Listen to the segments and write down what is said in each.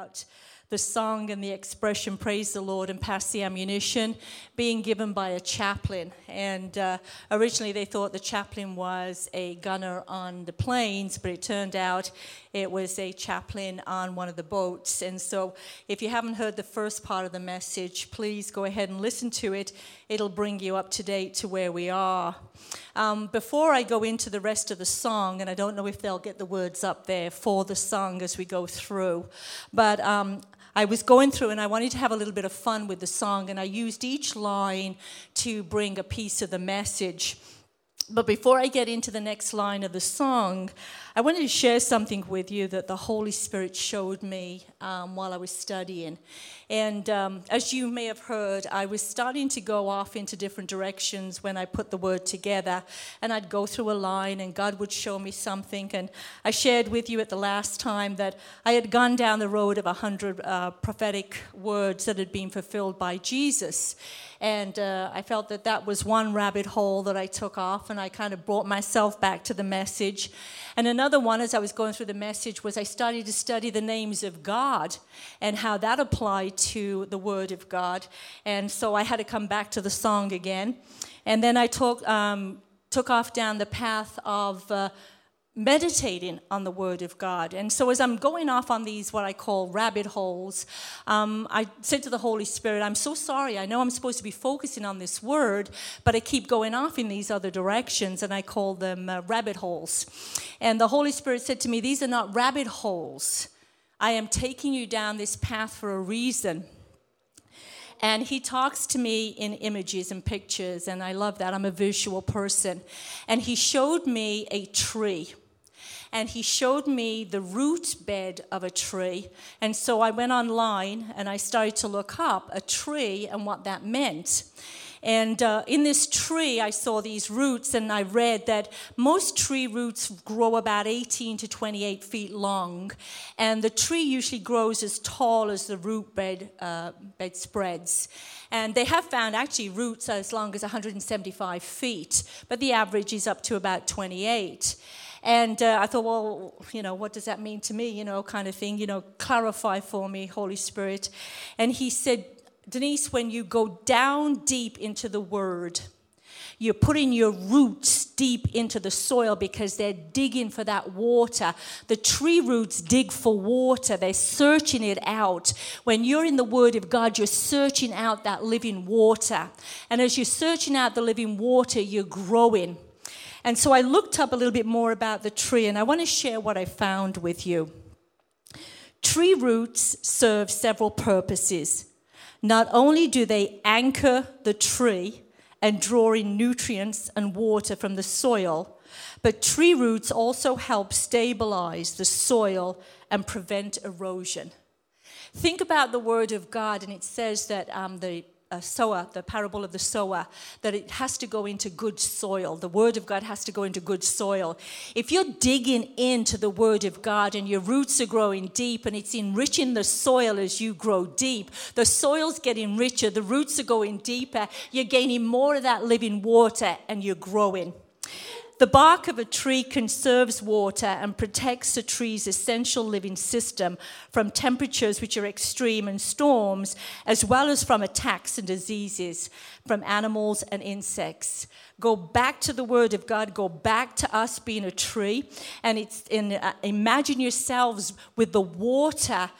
about the song and the expression praise the lord and pass the ammunition being given by a chaplain. And uh, originally they thought the chaplain was a gunner on the planes but it turned out it was a chaplain on one of the boats. And so if you haven't heard the first part of the message please go ahead and listen to it. It'll bring you up to date to where we are. Um, before i go into the rest of the song and i don't know if they'll get the words up there for the song as we go through but um, I was going through and I wanted to have a little bit of fun with the song, and I used each line to bring a piece of the message. But before I get into the next line of the song, I wanted to share something with you that the Holy Spirit showed me um, while I was studying. And um, as you may have heard, I was starting to go off into different directions when I put the word together. And I'd go through a line, and God would show me something. And I shared with you at the last time that I had gone down the road of a hundred uh, prophetic words that had been fulfilled by Jesus. And uh, I felt that that was one rabbit hole that I took off, and I kind of brought myself back to the message. And another one, as I was going through the message, was I started to study the names of God and how that applied to the Word of God. And so I had to come back to the song again. And then I took, um, took off down the path of. Uh, meditating on the Word of God. And so, as I'm going off on these, what I call rabbit holes, um, I said to the Holy Spirit, I'm so sorry. I know I'm supposed to be focusing on this Word, but I keep going off in these other directions, and I call them uh, rabbit holes. And the Holy Spirit said to me, These are not rabbit holes. I am taking you down this path for a reason. And he talks to me in images and pictures, and I love that. I'm a visual person. And he showed me a tree and he showed me the root bed of a tree. And so I went online and I started to look up a tree and what that meant. And uh, in this tree, I saw these roots, and I read that most tree roots grow about 18 to 28 feet long. And the tree usually grows as tall as the root bed, uh, bed spreads. And they have found actually roots as long as 175 feet, but the average is up to about 28. And uh, I thought, well, you know, what does that mean to me? You know, kind of thing, you know, clarify for me, Holy Spirit. And he said, Denise, when you go down deep into the word, you're putting your roots deep into the soil because they're digging for that water. The tree roots dig for water, they're searching it out. When you're in the Word of God, you're searching out that living water. And as you're searching out the living water, you're growing. And so I looked up a little bit more about the tree, and I want to share what I found with you. Tree roots serve several purposes. Not only do they anchor the tree and draw in nutrients and water from the soil, but tree roots also help stabilize the soil and prevent erosion. Think about the Word of God, and it says that um, the uh, sower, the parable of the sower, that it has to go into good soil. The Word of God has to go into good soil. If you're digging into the Word of God and your roots are growing deep and it's enriching the soil as you grow deep, the soil's getting richer, the roots are going deeper, you're gaining more of that living water and you're growing. The bark of a tree conserves water and protects a tree's essential living system from temperatures which are extreme and storms, as well as from attacks and diseases from animals and insects. Go back to the Word of God, go back to us being a tree, and it's in, uh, imagine yourselves with the water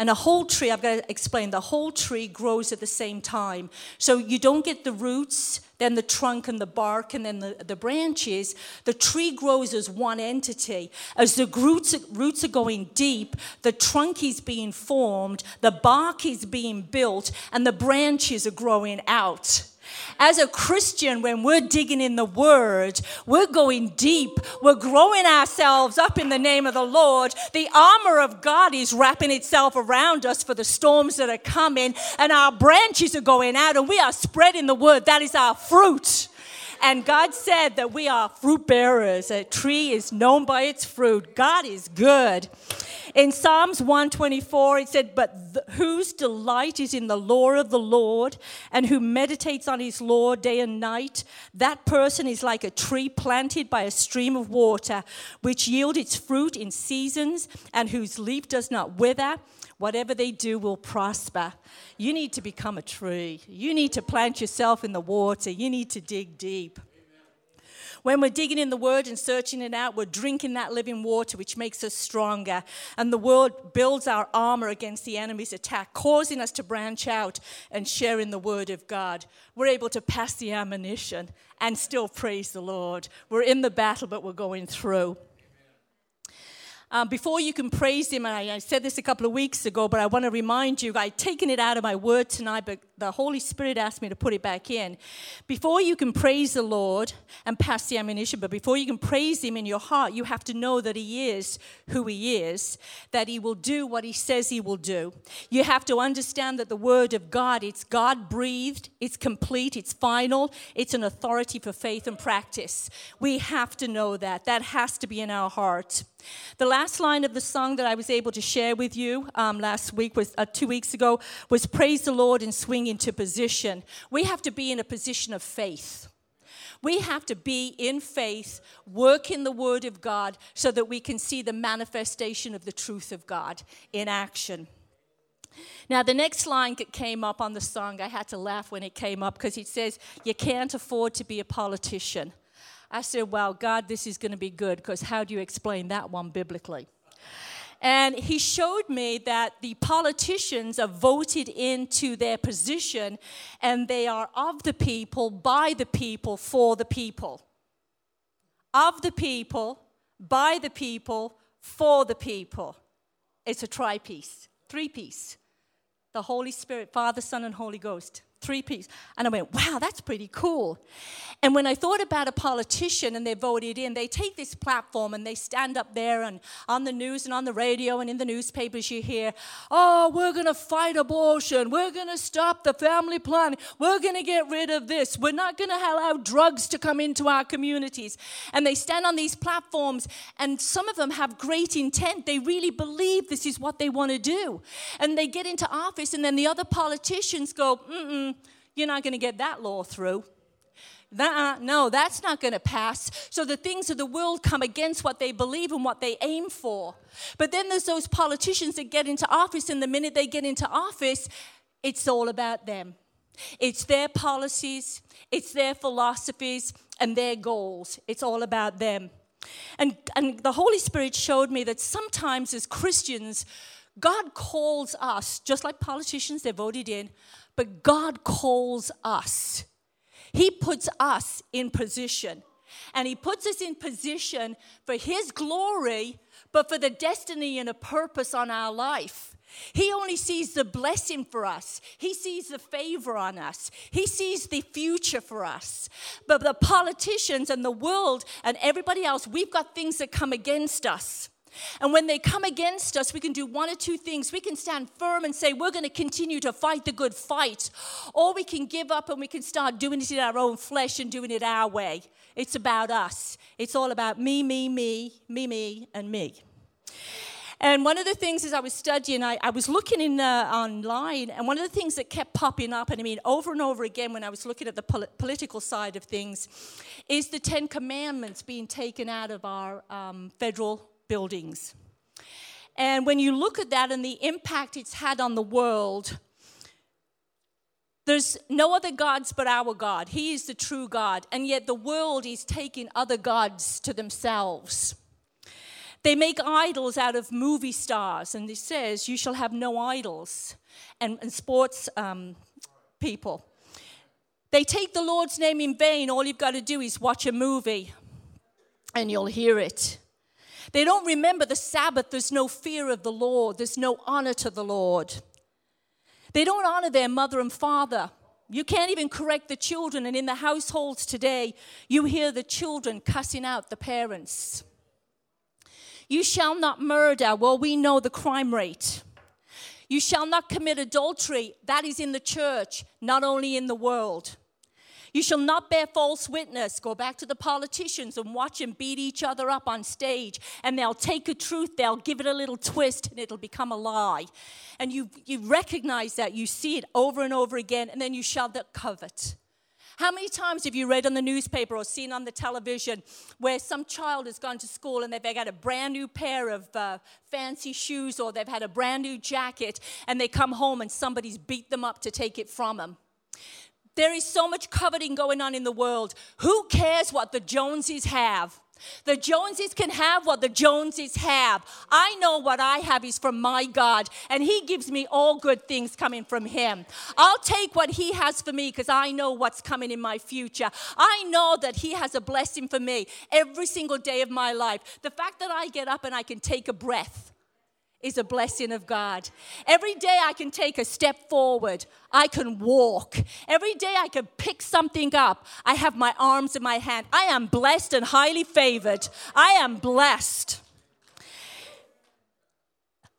and a whole tree, I've got to explain, the whole tree grows at the same time. So you don't get the roots, then the trunk and the bark, and then the, the branches. The tree grows as one entity. As the roots, roots are going deep, the trunk is being formed, the bark is being built, and the branches are growing out. As a Christian, when we're digging in the Word, we're going deep. We're growing ourselves up in the name of the Lord. The armor of God is wrapping itself around us for the storms that are coming, and our branches are going out, and we are spreading the Word. That is our fruit. And God said that we are fruit bearers. A tree is known by its fruit. God is good. In Psalms 124, it said, But th- whose delight is in the law of the Lord, and who meditates on his law day and night, that person is like a tree planted by a stream of water, which yield its fruit in seasons, and whose leaf does not wither. Whatever they do will prosper. You need to become a tree. You need to plant yourself in the water. You need to dig deep. When we're digging in the Word and searching it out, we're drinking that living water, which makes us stronger. And the Word builds our armor against the enemy's attack, causing us to branch out and share in the Word of God. We're able to pass the ammunition and still praise the Lord. We're in the battle, but we're going through. Um, before you can praise Him, and I, I, said this a couple of weeks ago, but I want to remind you, I've taken it out of my word tonight, but the Holy Spirit asked me to put it back in. Before you can praise the Lord and pass the ammunition, but before you can praise Him in your heart, you have to know that He is who He is, that He will do what He says He will do. You have to understand that the Word of God, it's God breathed, it's complete, it's final, it's an authority for faith and practice. We have to know that. That has to be in our heart. The last line of the song that I was able to share with you um, last week was uh, two weeks ago was praise the Lord and swing into position. We have to be in a position of faith. We have to be in faith, work in the Word of God, so that we can see the manifestation of the truth of God in action. Now, the next line that came up on the song, I had to laugh when it came up because it says, You can't afford to be a politician. I said, Well, God, this is going to be good because how do you explain that one biblically? And he showed me that the politicians are voted into their position and they are of the people, by the people, for the people. Of the people, by the people, for the people. It's a tri piece, three piece. The Holy Spirit, Father, Son, and Holy Ghost three piece. And I went, wow, that's pretty cool. And when I thought about a politician and they're voted in, they take this platform and they stand up there and on the news and on the radio and in the newspapers you hear, oh, we're going to fight abortion. We're going to stop the family planning. We're going to get rid of this. We're not going to allow drugs to come into our communities. And they stand on these platforms and some of them have great intent. They really believe this is what they want to do. And they get into office and then the other politicians go, mm you're not going to get that law through. That, uh, no, that's not going to pass. So the things of the world come against what they believe and what they aim for. But then there's those politicians that get into office, and the minute they get into office, it's all about them. It's their policies, it's their philosophies, and their goals. It's all about them. And, and the Holy Spirit showed me that sometimes as Christians, God calls us, just like politicians, they're voted in, but God calls us. He puts us in position. And He puts us in position for His glory, but for the destiny and a purpose on our life. He only sees the blessing for us. He sees the favor on us. He sees the future for us. But the politicians and the world and everybody else, we've got things that come against us. And when they come against us, we can do one or two things. We can stand firm and say, We're going to continue to fight the good fight. Or we can give up and we can start doing it in our own flesh and doing it our way. It's about us. It's all about me, me, me, me, me, and me. And one of the things as I was studying, I, I was looking in uh, online, and one of the things that kept popping up, and I mean over and over again when I was looking at the pol- political side of things, is the Ten Commandments being taken out of our um, federal buildings. And when you look at that and the impact it's had on the world, there's no other gods but our God. He is the true God. And yet the world is taking other gods to themselves. They make idols out of movie stars, and it says, You shall have no idols, and, and sports um, people. They take the Lord's name in vain. All you've got to do is watch a movie, and you'll hear it. They don't remember the Sabbath. There's no fear of the Lord, there's no honor to the Lord. They don't honor their mother and father. You can't even correct the children. And in the households today, you hear the children cussing out the parents. You shall not murder. Well, we know the crime rate. You shall not commit adultery. That is in the church, not only in the world. You shall not bear false witness. Go back to the politicians and watch them beat each other up on stage. And they'll take a truth, they'll give it a little twist, and it'll become a lie. And you, you recognize that, you see it over and over again, and then you shall not covet. How many times have you read on the newspaper or seen on the television where some child has gone to school and they've got a brand new pair of uh, fancy shoes or they've had a brand new jacket and they come home and somebody's beat them up to take it from them? There is so much coveting going on in the world. Who cares what the Joneses have? The Joneses can have what the Joneses have. I know what I have is from my God, and He gives me all good things coming from Him. I'll take what He has for me because I know what's coming in my future. I know that He has a blessing for me every single day of my life. The fact that I get up and I can take a breath is a blessing of God. Every day I can take a step forward. I can walk. Every day I can pick something up. I have my arms in my hand. I am blessed and highly favored. I am blessed.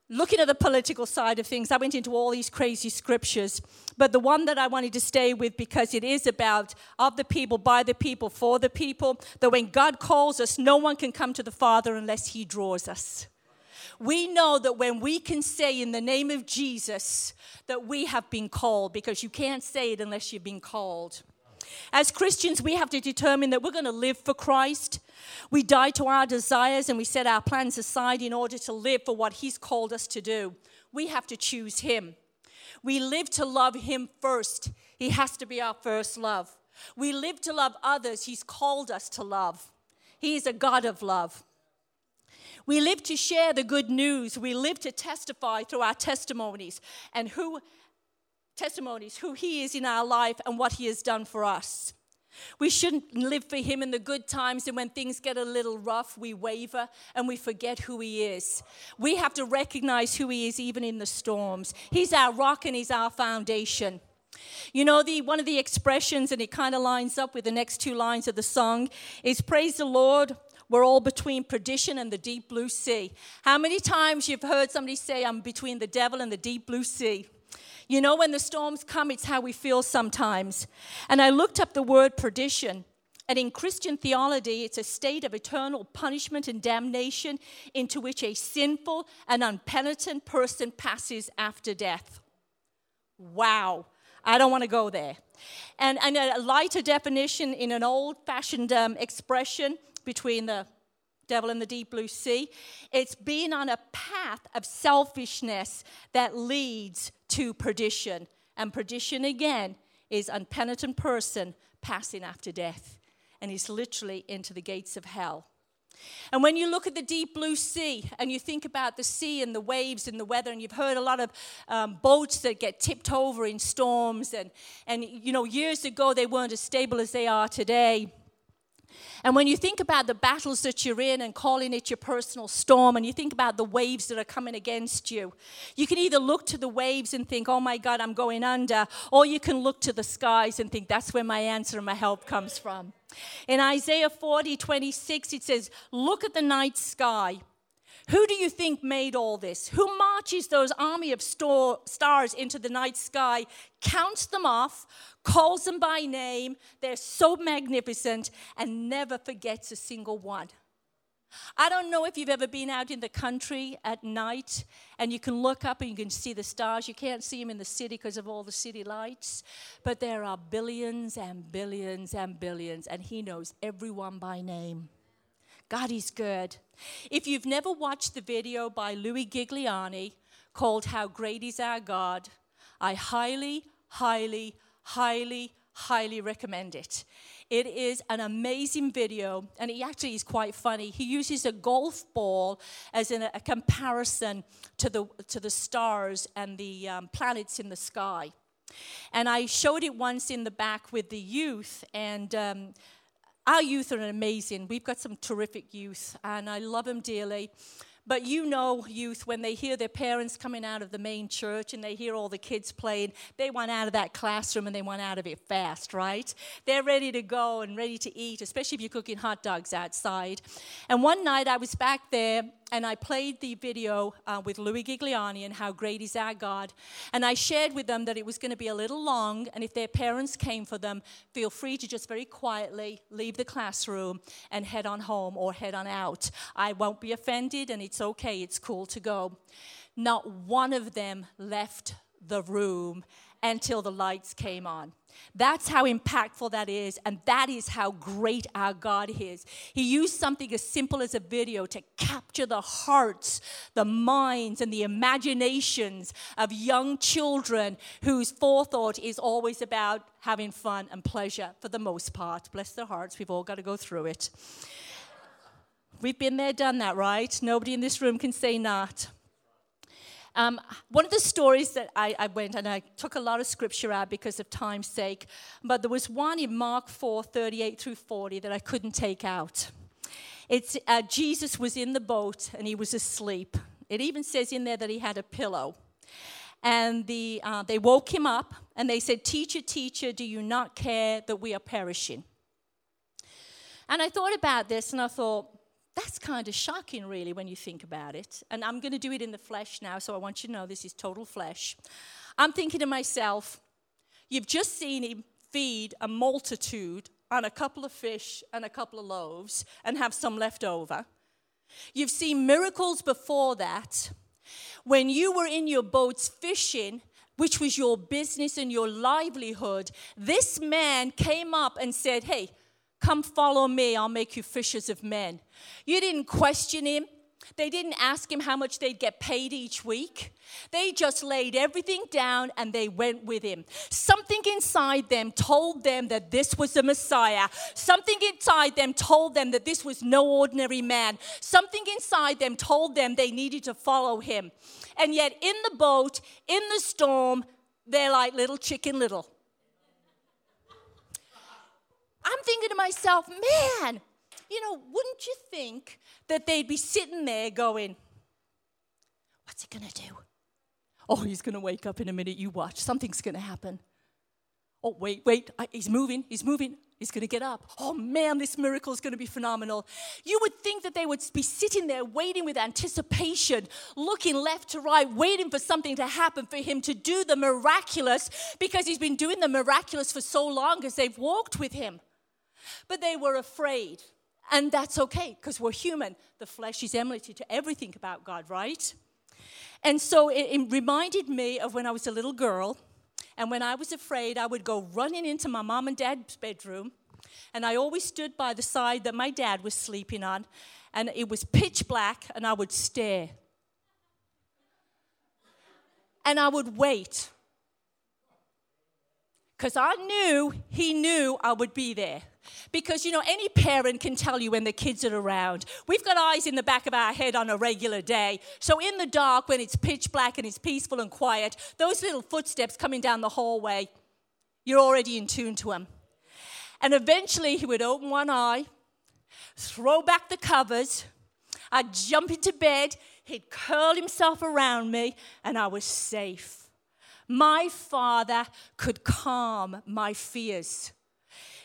Looking at the political side of things, I went into all these crazy scriptures, but the one that I wanted to stay with because it is about of the people, by the people, for the people, that when God calls us, no one can come to the Father unless He draws us we know that when we can say in the name of Jesus that we have been called, because you can't say it unless you've been called. As Christians, we have to determine that we're going to live for Christ. We die to our desires and we set our plans aside in order to live for what He's called us to do. We have to choose Him. We live to love Him first. He has to be our first love. We live to love others. He's called us to love. He is a God of love. We live to share the good news. We live to testify through our testimonies and who testimonies who he is in our life and what he has done for us. We shouldn't live for him in the good times and when things get a little rough, we waver and we forget who he is. We have to recognize who he is even in the storms. He's our rock and he's our foundation. You know, the one of the expressions, and it kind of lines up with the next two lines of the song, is praise the Lord we're all between perdition and the deep blue sea. How many times you've heard somebody say, I'm between the devil and the deep blue sea? You know, when the storms come, it's how we feel sometimes. And I looked up the word perdition. And in Christian theology, it's a state of eternal punishment and damnation into which a sinful and unpenitent person passes after death. Wow. I don't want to go there. And, and a lighter definition in an old fashioned um, expression between the devil and the deep blue sea. It's being on a path of selfishness that leads to perdition. And perdition, again, is unpenitent person passing after death. And he's literally into the gates of hell. And when you look at the deep blue sea and you think about the sea and the waves and the weather, and you've heard a lot of um, boats that get tipped over in storms, and, and you know, years ago they weren't as stable as they are today. And when you think about the battles that you're in and calling it your personal storm, and you think about the waves that are coming against you, you can either look to the waves and think, oh my God, I'm going under, or you can look to the skies and think, that's where my answer and my help comes from. In Isaiah 40, 26, it says, Look at the night sky. Who do you think made all this? Who marches those army of stars into the night sky, counts them off, calls them by name? They're so magnificent and never forgets a single one. I don't know if you've ever been out in the country at night and you can look up and you can see the stars. You can't see them in the city because of all the city lights, but there are billions and billions and billions, and He knows everyone by name. God is good. If you've never watched the video by Louis Gigliani called How Great Is Our God, I highly, highly, highly, highly recommend it. It is an amazing video, and it actually is quite funny. He uses a golf ball as in a, a comparison to the, to the stars and the um, planets in the sky. And I showed it once in the back with the youth, and um, our youth are amazing. We've got some terrific youth, and I love them dearly. But you know, youth, when they hear their parents coming out of the main church and they hear all the kids playing, they want out of that classroom and they want out of it fast, right? They're ready to go and ready to eat, especially if you're cooking hot dogs outside. And one night I was back there and I played the video uh, with Louis Gigliani and how great is our God. And I shared with them that it was going to be a little long, and if their parents came for them, feel free to just very quietly leave the classroom and head on home or head on out. I won't be offended, and it's okay, it's cool to go. Not one of them left the room until the lights came on. That's how impactful that is, and that is how great our God is. He used something as simple as a video to capture the hearts, the minds, and the imaginations of young children whose forethought is always about having fun and pleasure for the most part. Bless their hearts, we've all got to go through it. We've been there, done that, right? Nobody in this room can say not. Um, one of the stories that I, I, went and I took a lot of scripture out because of time's sake, but there was one in Mark 4 38 through 40 that I couldn't take out. It's uh, Jesus was in the boat and he was asleep. It even says in there that he had a pillow. And the, uh, they woke him up and they said, Teacher, teacher, do you not care that we are perishing? And I thought about this and I thought, that's kind of shocking, really, when you think about it. And I'm going to do it in the flesh now, so I want you to know this is total flesh. I'm thinking to myself, you've just seen him feed a multitude on a couple of fish and a couple of loaves and have some left over. You've seen miracles before that. When you were in your boats fishing, which was your business and your livelihood, this man came up and said, Hey, Come follow me, I'll make you fishers of men. You didn't question him. They didn't ask him how much they'd get paid each week. They just laid everything down and they went with him. Something inside them told them that this was the Messiah. Something inside them told them that this was no ordinary man. Something inside them told them they needed to follow him. And yet, in the boat, in the storm, they're like little chicken little. I'm thinking to myself, man, you know, wouldn't you think that they'd be sitting there going, what's he going to do? Oh, he's going to wake up in a minute. You watch. Something's going to happen. Oh, wait, wait. He's moving. He's moving. He's going to get up. Oh, man, this miracle is going to be phenomenal. You would think that they would be sitting there waiting with anticipation, looking left to right, waiting for something to happen for him to do the miraculous because he's been doing the miraculous for so long as they've walked with him. But they were afraid. And that's okay because we're human. The flesh is enmity to everything about God, right? And so it, it, reminded me of when I was a little girl. And when I was afraid, I would go running into my mom and dad's bedroom. And I always stood by the side that my dad was sleeping on. And it was pitch black, and I would stare. And I would wait. Because I knew he knew I would be there. Because, you know, any parent can tell you when the kids are around. We've got eyes in the back of our head on a regular day. So, in the dark, when it's pitch black and it's peaceful and quiet, those little footsteps coming down the hallway, you're already in tune to them. And eventually, he would open one eye, throw back the covers, I'd jump into bed, he'd curl himself around me, and I was safe. My father could calm my fears.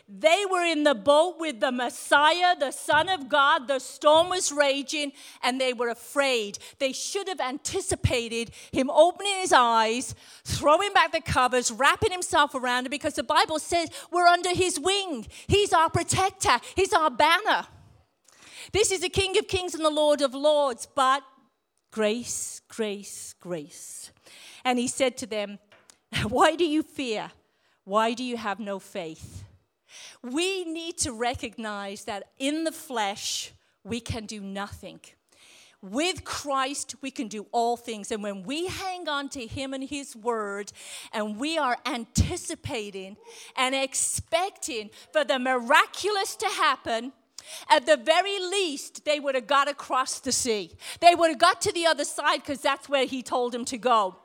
They were in the boat with the Messiah, the Son of God. The storm was raging and they were afraid. They should have anticipated him opening his eyes, throwing back the covers, wrapping himself around it because the Bible says we're under his wing. He's our protector, he's our banner. This is the King of Kings and the Lord of Lords, but grace, grace, grace. And he said to them, Why do you fear? Why do you have no faith? We need to recognize that in the flesh, we can do nothing. With Christ, we can do all things. And when we hang on to Him and His Word, and we are anticipating and expecting for the miraculous to happen, at the very least, they would have got across the sea. They would have got to the other side because that's where He told them to go.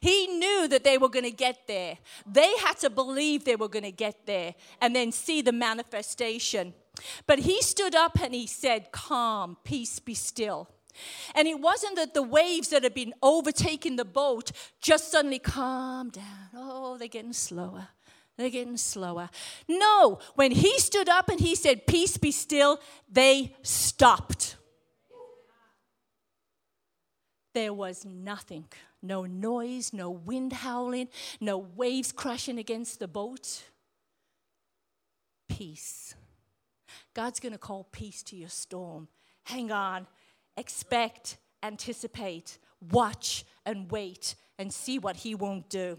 He knew that they were going to get there. They had to believe they were going to get there and then see the manifestation. But he stood up and he said, Calm, peace, be still. And it wasn't that the waves that had been overtaking the boat just suddenly calmed down. Oh, they're getting slower. They're getting slower. No, when he stood up and he said, Peace be still, they stopped. there was nothing no noise, no wind howling, no waves crashing against the boat. Peace. God's going to call peace to your storm. Hang on, expect, anticipate, watch, and wait, and see what He won't do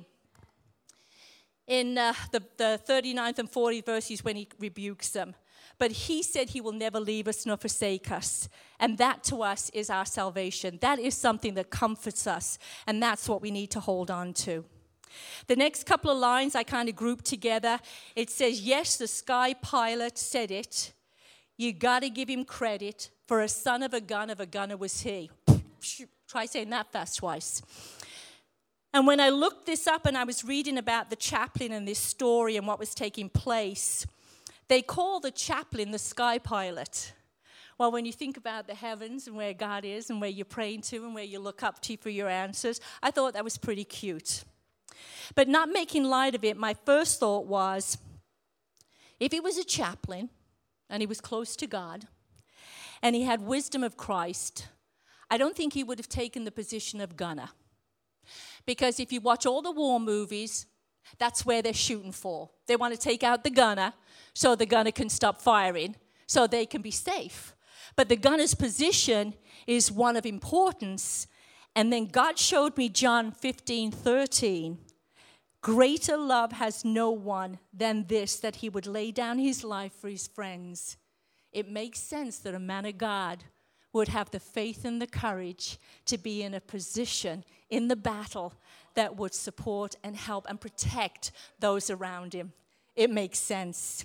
in uh, the, the 39th and 40th verses when he rebukes them. But he said he will never leave us nor forsake us. And that to us is our salvation. That is something that comforts us. And that's what we need to hold on to. The next couple of lines I kind of grouped together. It says, Yes, the sky pilot said it. You got to give him credit, for a son of a gun of a gunner was he. Try saying that fast twice. And when I looked this up and I was reading about the chaplain and this story and what was taking place, they call the chaplain the sky pilot. Well, when you think about the heavens and where God is and where you're praying to and where you look up to for your answers, I thought that was pretty cute. But not making light of it, my first thought was if he was a chaplain and he was close to God and he had wisdom of Christ, I don't think he would have taken the position of gunner. Because if you watch all the war movies, that's where they're shooting for. They want to take out the gunner so the gunner can stop firing so they can be safe. But the gunner's position is one of importance. And then God showed me John 15 13. Greater love has no one than this, that he would lay down his life for his friends. It makes sense that a man of God would have the faith and the courage to be in a position in the battle that would support and help and protect those around him. It makes sense.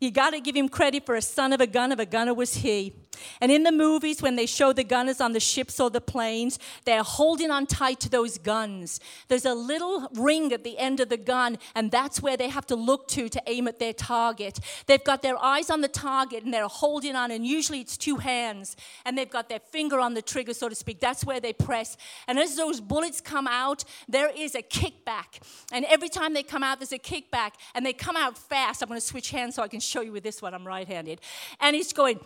You got to give him credit for a son of a gun, of a gunner was he. And in the movies, when they show the gunners on the ships or the planes, they're holding on tight to those guns. There's a little ring at the end of the gun, and that's where they have to look to to aim at their target. They've got their eyes on the target and they're holding on, and usually it's two hands, and they've got their finger on the trigger, so to speak. That's where they press. And as those bullets come out, there is a kickback. And every time they come out, there's a kickback, and they come out fast. I'm going to switch hands so I can show you with this one. I'm right handed. And he's going,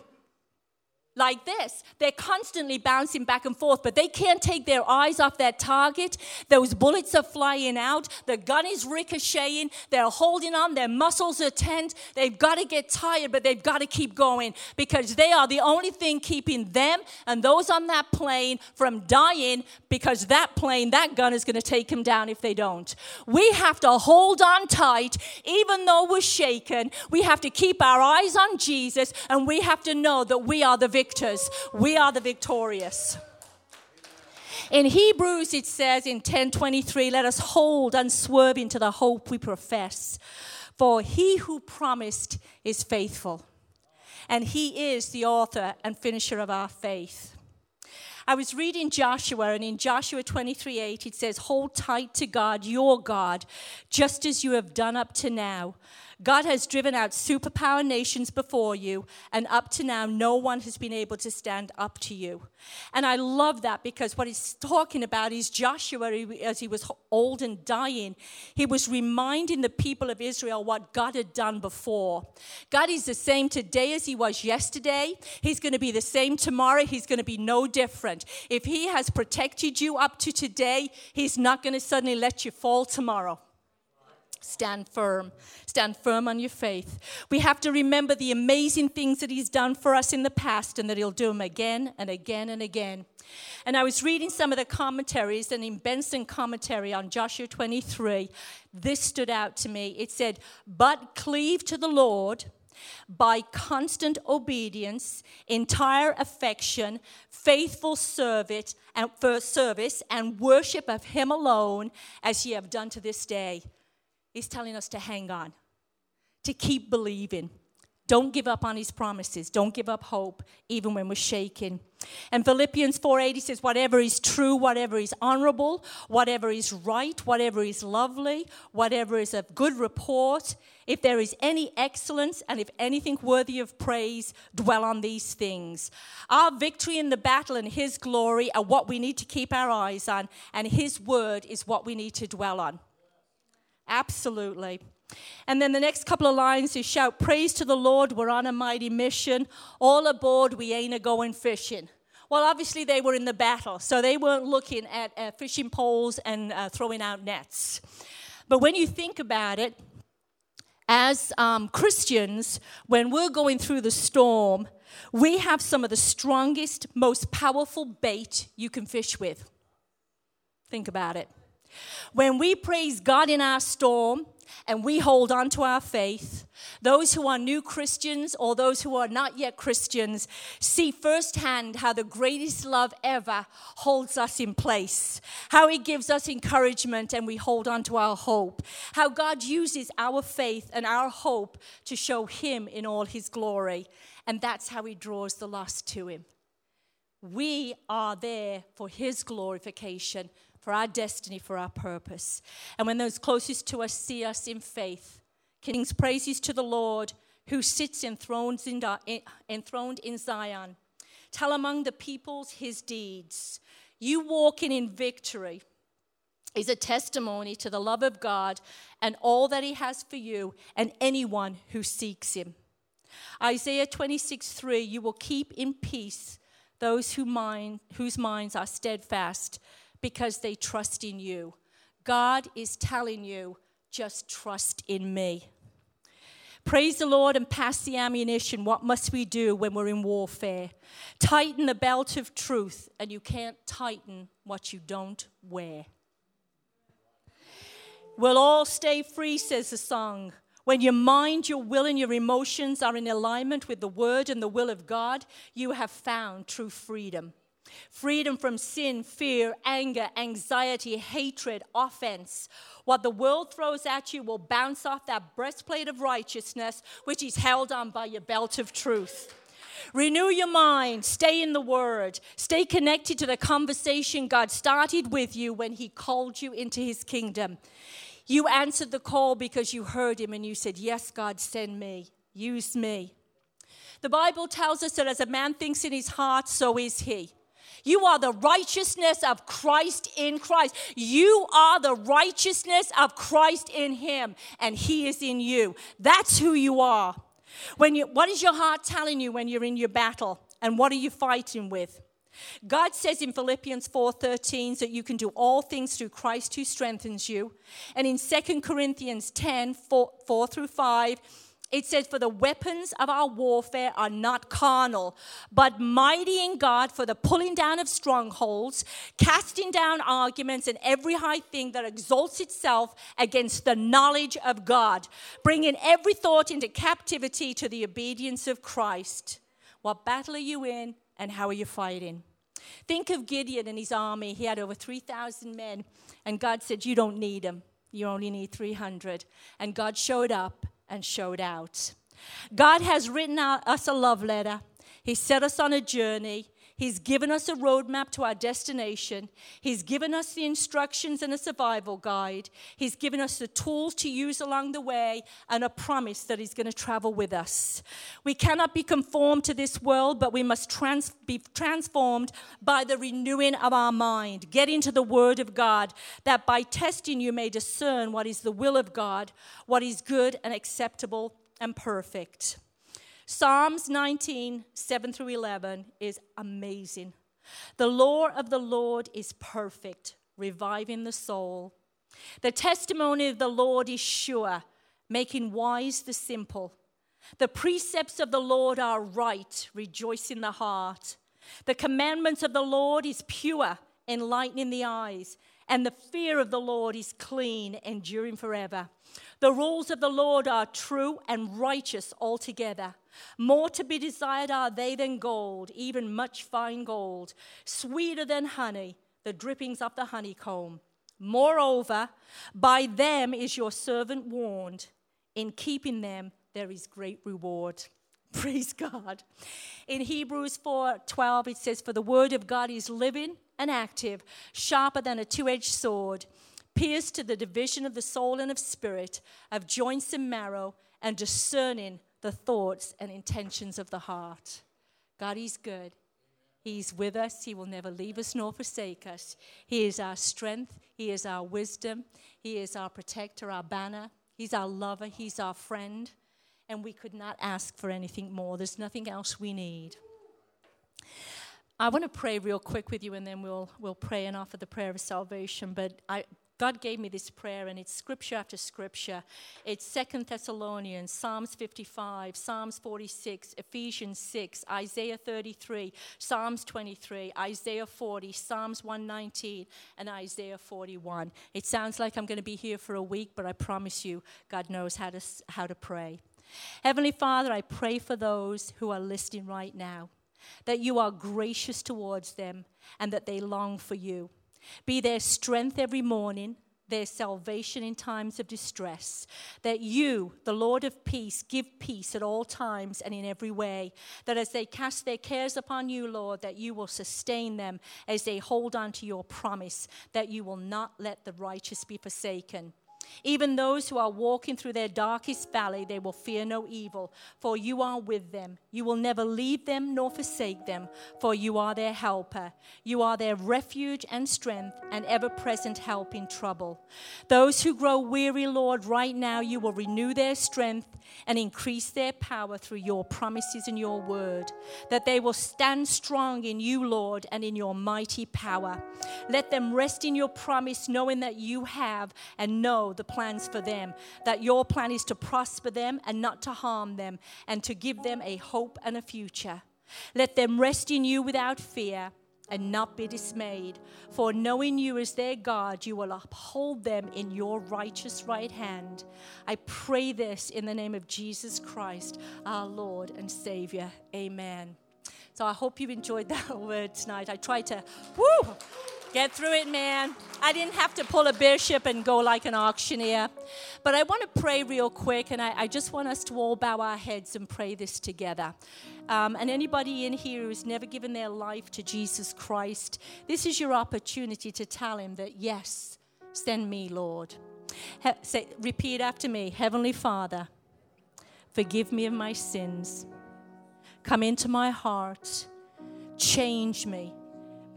like this. They're constantly bouncing back and forth, but they can't take their eyes off that target. Those bullets are flying out. The gun is ricocheting. They're holding on. Their muscles are tense. They've got to get tired, but they've got to keep going because they are the only thing keeping them and those on that plane from dying because that plane, that gun is going to take them down if they don't. We have to hold on tight, even though we're shaken. We have to keep our eyes on Jesus and we have to know that we are the victors victors. We are the victorious. In Hebrews, it says in 1023, let us hold unswerving to the hope we profess. For he who promised is faithful, and he is the author and finisher of our faith. I was reading Joshua, and in Joshua 23 8, it says, Hold tight to God, your God, just as you have done up to now. God has driven out superpower nations before you, and up to now, no one has been able to stand up to you. And I love that because what he's talking about is Joshua, as he was old and dying, he was reminding the people of Israel what God had done before. God is the same today as he was yesterday. He's going to be the same tomorrow. He's going to be no different. If he has protected you up to today, he's not going to suddenly let you fall tomorrow. Stand firm. Stand firm on your faith. We have to remember the amazing things that He's done for us in the past and that He'll do them again and again and again. And I was reading some of the commentaries, and in Benson commentary on Joshua 23, this stood out to me. It said, But cleave to the Lord by constant obedience, entire affection, faithful service, and service, and worship of Him alone, as ye have done to this day. He's telling us to hang on, to keep believing. Don't give up on his promises. Don't give up hope, even when we're shaking. And Philippians 4:80 says, whatever is true, whatever is honorable, whatever is right, whatever is lovely, whatever is of good report, if there is any excellence and if anything worthy of praise, dwell on these things. Our victory in the battle and his glory are what we need to keep our eyes on, and his word is what we need to dwell on. Absolutely. And then the next couple of lines is shout praise to the Lord, we're on a mighty mission. All aboard, we ain't a going fishing. Well, obviously, they were in the battle, so they weren't looking at uh, fishing poles and uh, throwing out nets. But when you think about it, as um, Christians, when we're going through the storm, we have some of the strongest, most powerful bait you can fish with. Think about it. When we praise God in our storm and we hold on to our faith, those who are new Christians or those who are not yet Christians see firsthand how the greatest love ever holds us in place, how He gives us encouragement and we hold on to our hope, how God uses our faith and our hope to show Him in all His glory. And that's how He draws the lost to Him. We are there for His glorification for our destiny, for our purpose. And when those closest to us see us in faith, kings praises to the Lord who sits enthroned in, enthroned in Zion. Tell among the peoples his deeds. You walking in victory is a testimony to the love of God and all that he has for you and anyone who seeks him. Isaiah 26 3 You will keep in peace those who mind, whose minds are steadfast because they trust in you. God is telling you, just trust in me. Praise the Lord and pass the ammunition. What must we do when we're in warfare? Tighten the belt of truth, and you can't tighten what you don't wear. We'll all stay free, says the song. When your mind, your will, and your emotions are in alignment with the word and the will of God, you have found true freedom. Freedom from sin, fear, anger, anxiety, hatred, offense. What the world throws at you will bounce off that breastplate of righteousness, which is held on by your belt of truth. Renew your mind, stay in the Word, stay connected to the conversation God started with you when He called you into His kingdom. You answered the call because you heard Him and you said, Yes, God, send me, use me. The Bible tells us that as a man thinks in his heart, so is he. You are the righteousness of Christ in Christ. You are the righteousness of Christ in Him, and He is in you. That's who you are. When you, what is your heart telling you when you're in your battle? And what are you fighting with? God says in Philippians 4:13 that you can do all things through Christ who strengthens you. And in 2 Corinthians 10, 4, 4 through 5, it says, For the weapons of our warfare are not carnal, but mighty in God for the pulling down of strongholds, casting down arguments and every high thing that exalts itself against the knowledge of God, bringing every thought into captivity to the obedience of Christ. What battle are you in and how are you fighting? Think of Gideon and his army. He had over 3,000 men, and God said, You don't need them. You only need 300. And God showed up and showed out. God has written us a love letter. He set us on a journey. He's given us a roadmap to our destination. He's given us the instructions and a survival guide. He's given us the tools to use along the way and a promise that He's going to travel with us. We cannot be conformed to this world, but we must trans- be transformed by the renewing of our mind. Get into the Word of God, that by testing you may discern what is the will of God, what is good and acceptable and perfect. Psalms 19, 7 through 11 is amazing. The law of the Lord is perfect, reviving the soul. The testimony of the Lord is sure, making wise the simple. The precepts of the Lord are right, rejoicing the heart. The commandments of the Lord is pure, enlightening the eyes. And the fear of the Lord is clean, enduring forever. The rules of the Lord are true and righteous altogether. More to be desired are they than gold, even much fine gold, sweeter than honey, the drippings of the honeycomb. Moreover, by them is your servant warned. In keeping them, there is great reward. Praise God. In Hebrews 4:12 it says for the word of God is living and active, sharper than a two-edged sword, pierced to the division of the soul and of spirit, of joints and marrow, and discerning the thoughts and intentions of the heart. God is good. He's with us. He will never leave us nor forsake us. He is our strength. He is our wisdom. He is our protector, our banner. He's our lover. He's our friend. And we could not ask for anything more. There's nothing else we need. I want to pray real quick with you, and then we'll we'll pray and offer the prayer of salvation. But I, God gave me this prayer, and it's scripture after scripture. It's Second Thessalonians, Psalms 55, Psalms 46, Ephesians 6, Isaiah 33, Psalms 23, Isaiah 40, Psalms 119, and Isaiah 41. It sounds like I'm going to be here for a week, but I promise you, God knows how to, how to pray. Heavenly Father, I pray for those who are listening right now that you are gracious towards them and that they long for you. Be their strength every morning, their salvation in times of distress. That you, the Lord of peace, give peace at all times and in every way. That as they cast their cares upon you, Lord, that you will sustain them as they hold on to your promise, that you will not let the righteous be forsaken. Even those who are walking through their darkest valley, they will fear no evil, for you are with them. You will never leave them nor forsake them, for you are their helper. You are their refuge and strength, and ever present help in trouble. Those who grow weary, Lord, right now you will renew their strength and increase their power through your promises and your word, that they will stand strong in you, Lord, and in your mighty power. Let them rest in your promise, knowing that you have and know the plans for them, that your plan is to prosper them and not to harm them, and to give them a hope and a future. Let them rest in you without fear and not be dismayed. For knowing you as their God, you will uphold them in your righteous right hand. I pray this in the name of Jesus Christ, our Lord and Savior. Amen. So I hope you've enjoyed that word tonight. I try to, woo! Get through it, man. I didn't have to pull a bishop and go like an auctioneer. But I want to pray real quick, and I, I just want us to all bow our heads and pray this together. Um, and anybody in here who's never given their life to Jesus Christ, this is your opportunity to tell him that, yes, send me, Lord. He- say, repeat after me Heavenly Father, forgive me of my sins. Come into my heart, change me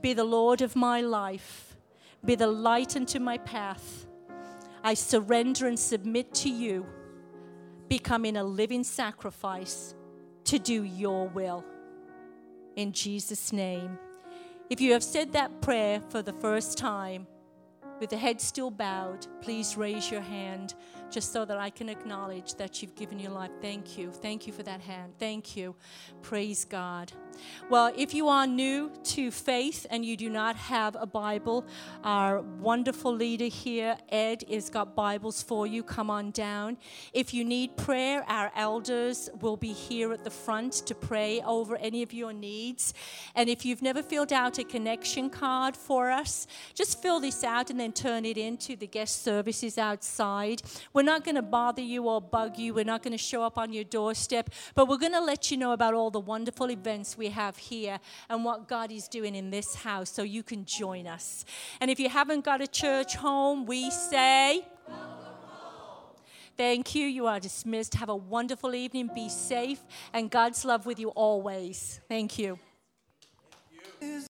be the Lord of my life, be the light unto my path. I surrender and submit to you, becoming a living sacrifice to do your will. In Jesus' name. If you have said that prayer for the first time, with the head still bowed, please raise your hand just so that I can acknowledge that you've given your life. Thank you. Thank you for that hand. Thank you. Praise God. Well, if you are new to faith and you do not have a Bible, our wonderful leader here, Ed, has got Bibles for you. Come on down. If you need prayer, our elders will be here at the front to pray over any of your needs. And if you've never filled out a connection card for us, just fill this out and then turn it into the guest services outside. We're not going to bother you or bug you. We're not going to show up on your doorstep, but we're going to let you know about all the wonderful events we have here and what God is doing in this house so you can join us. And if you haven't got a church home, we say, Thank you. You are dismissed. Have a wonderful evening. Be safe. And God's love with you always. Thank you.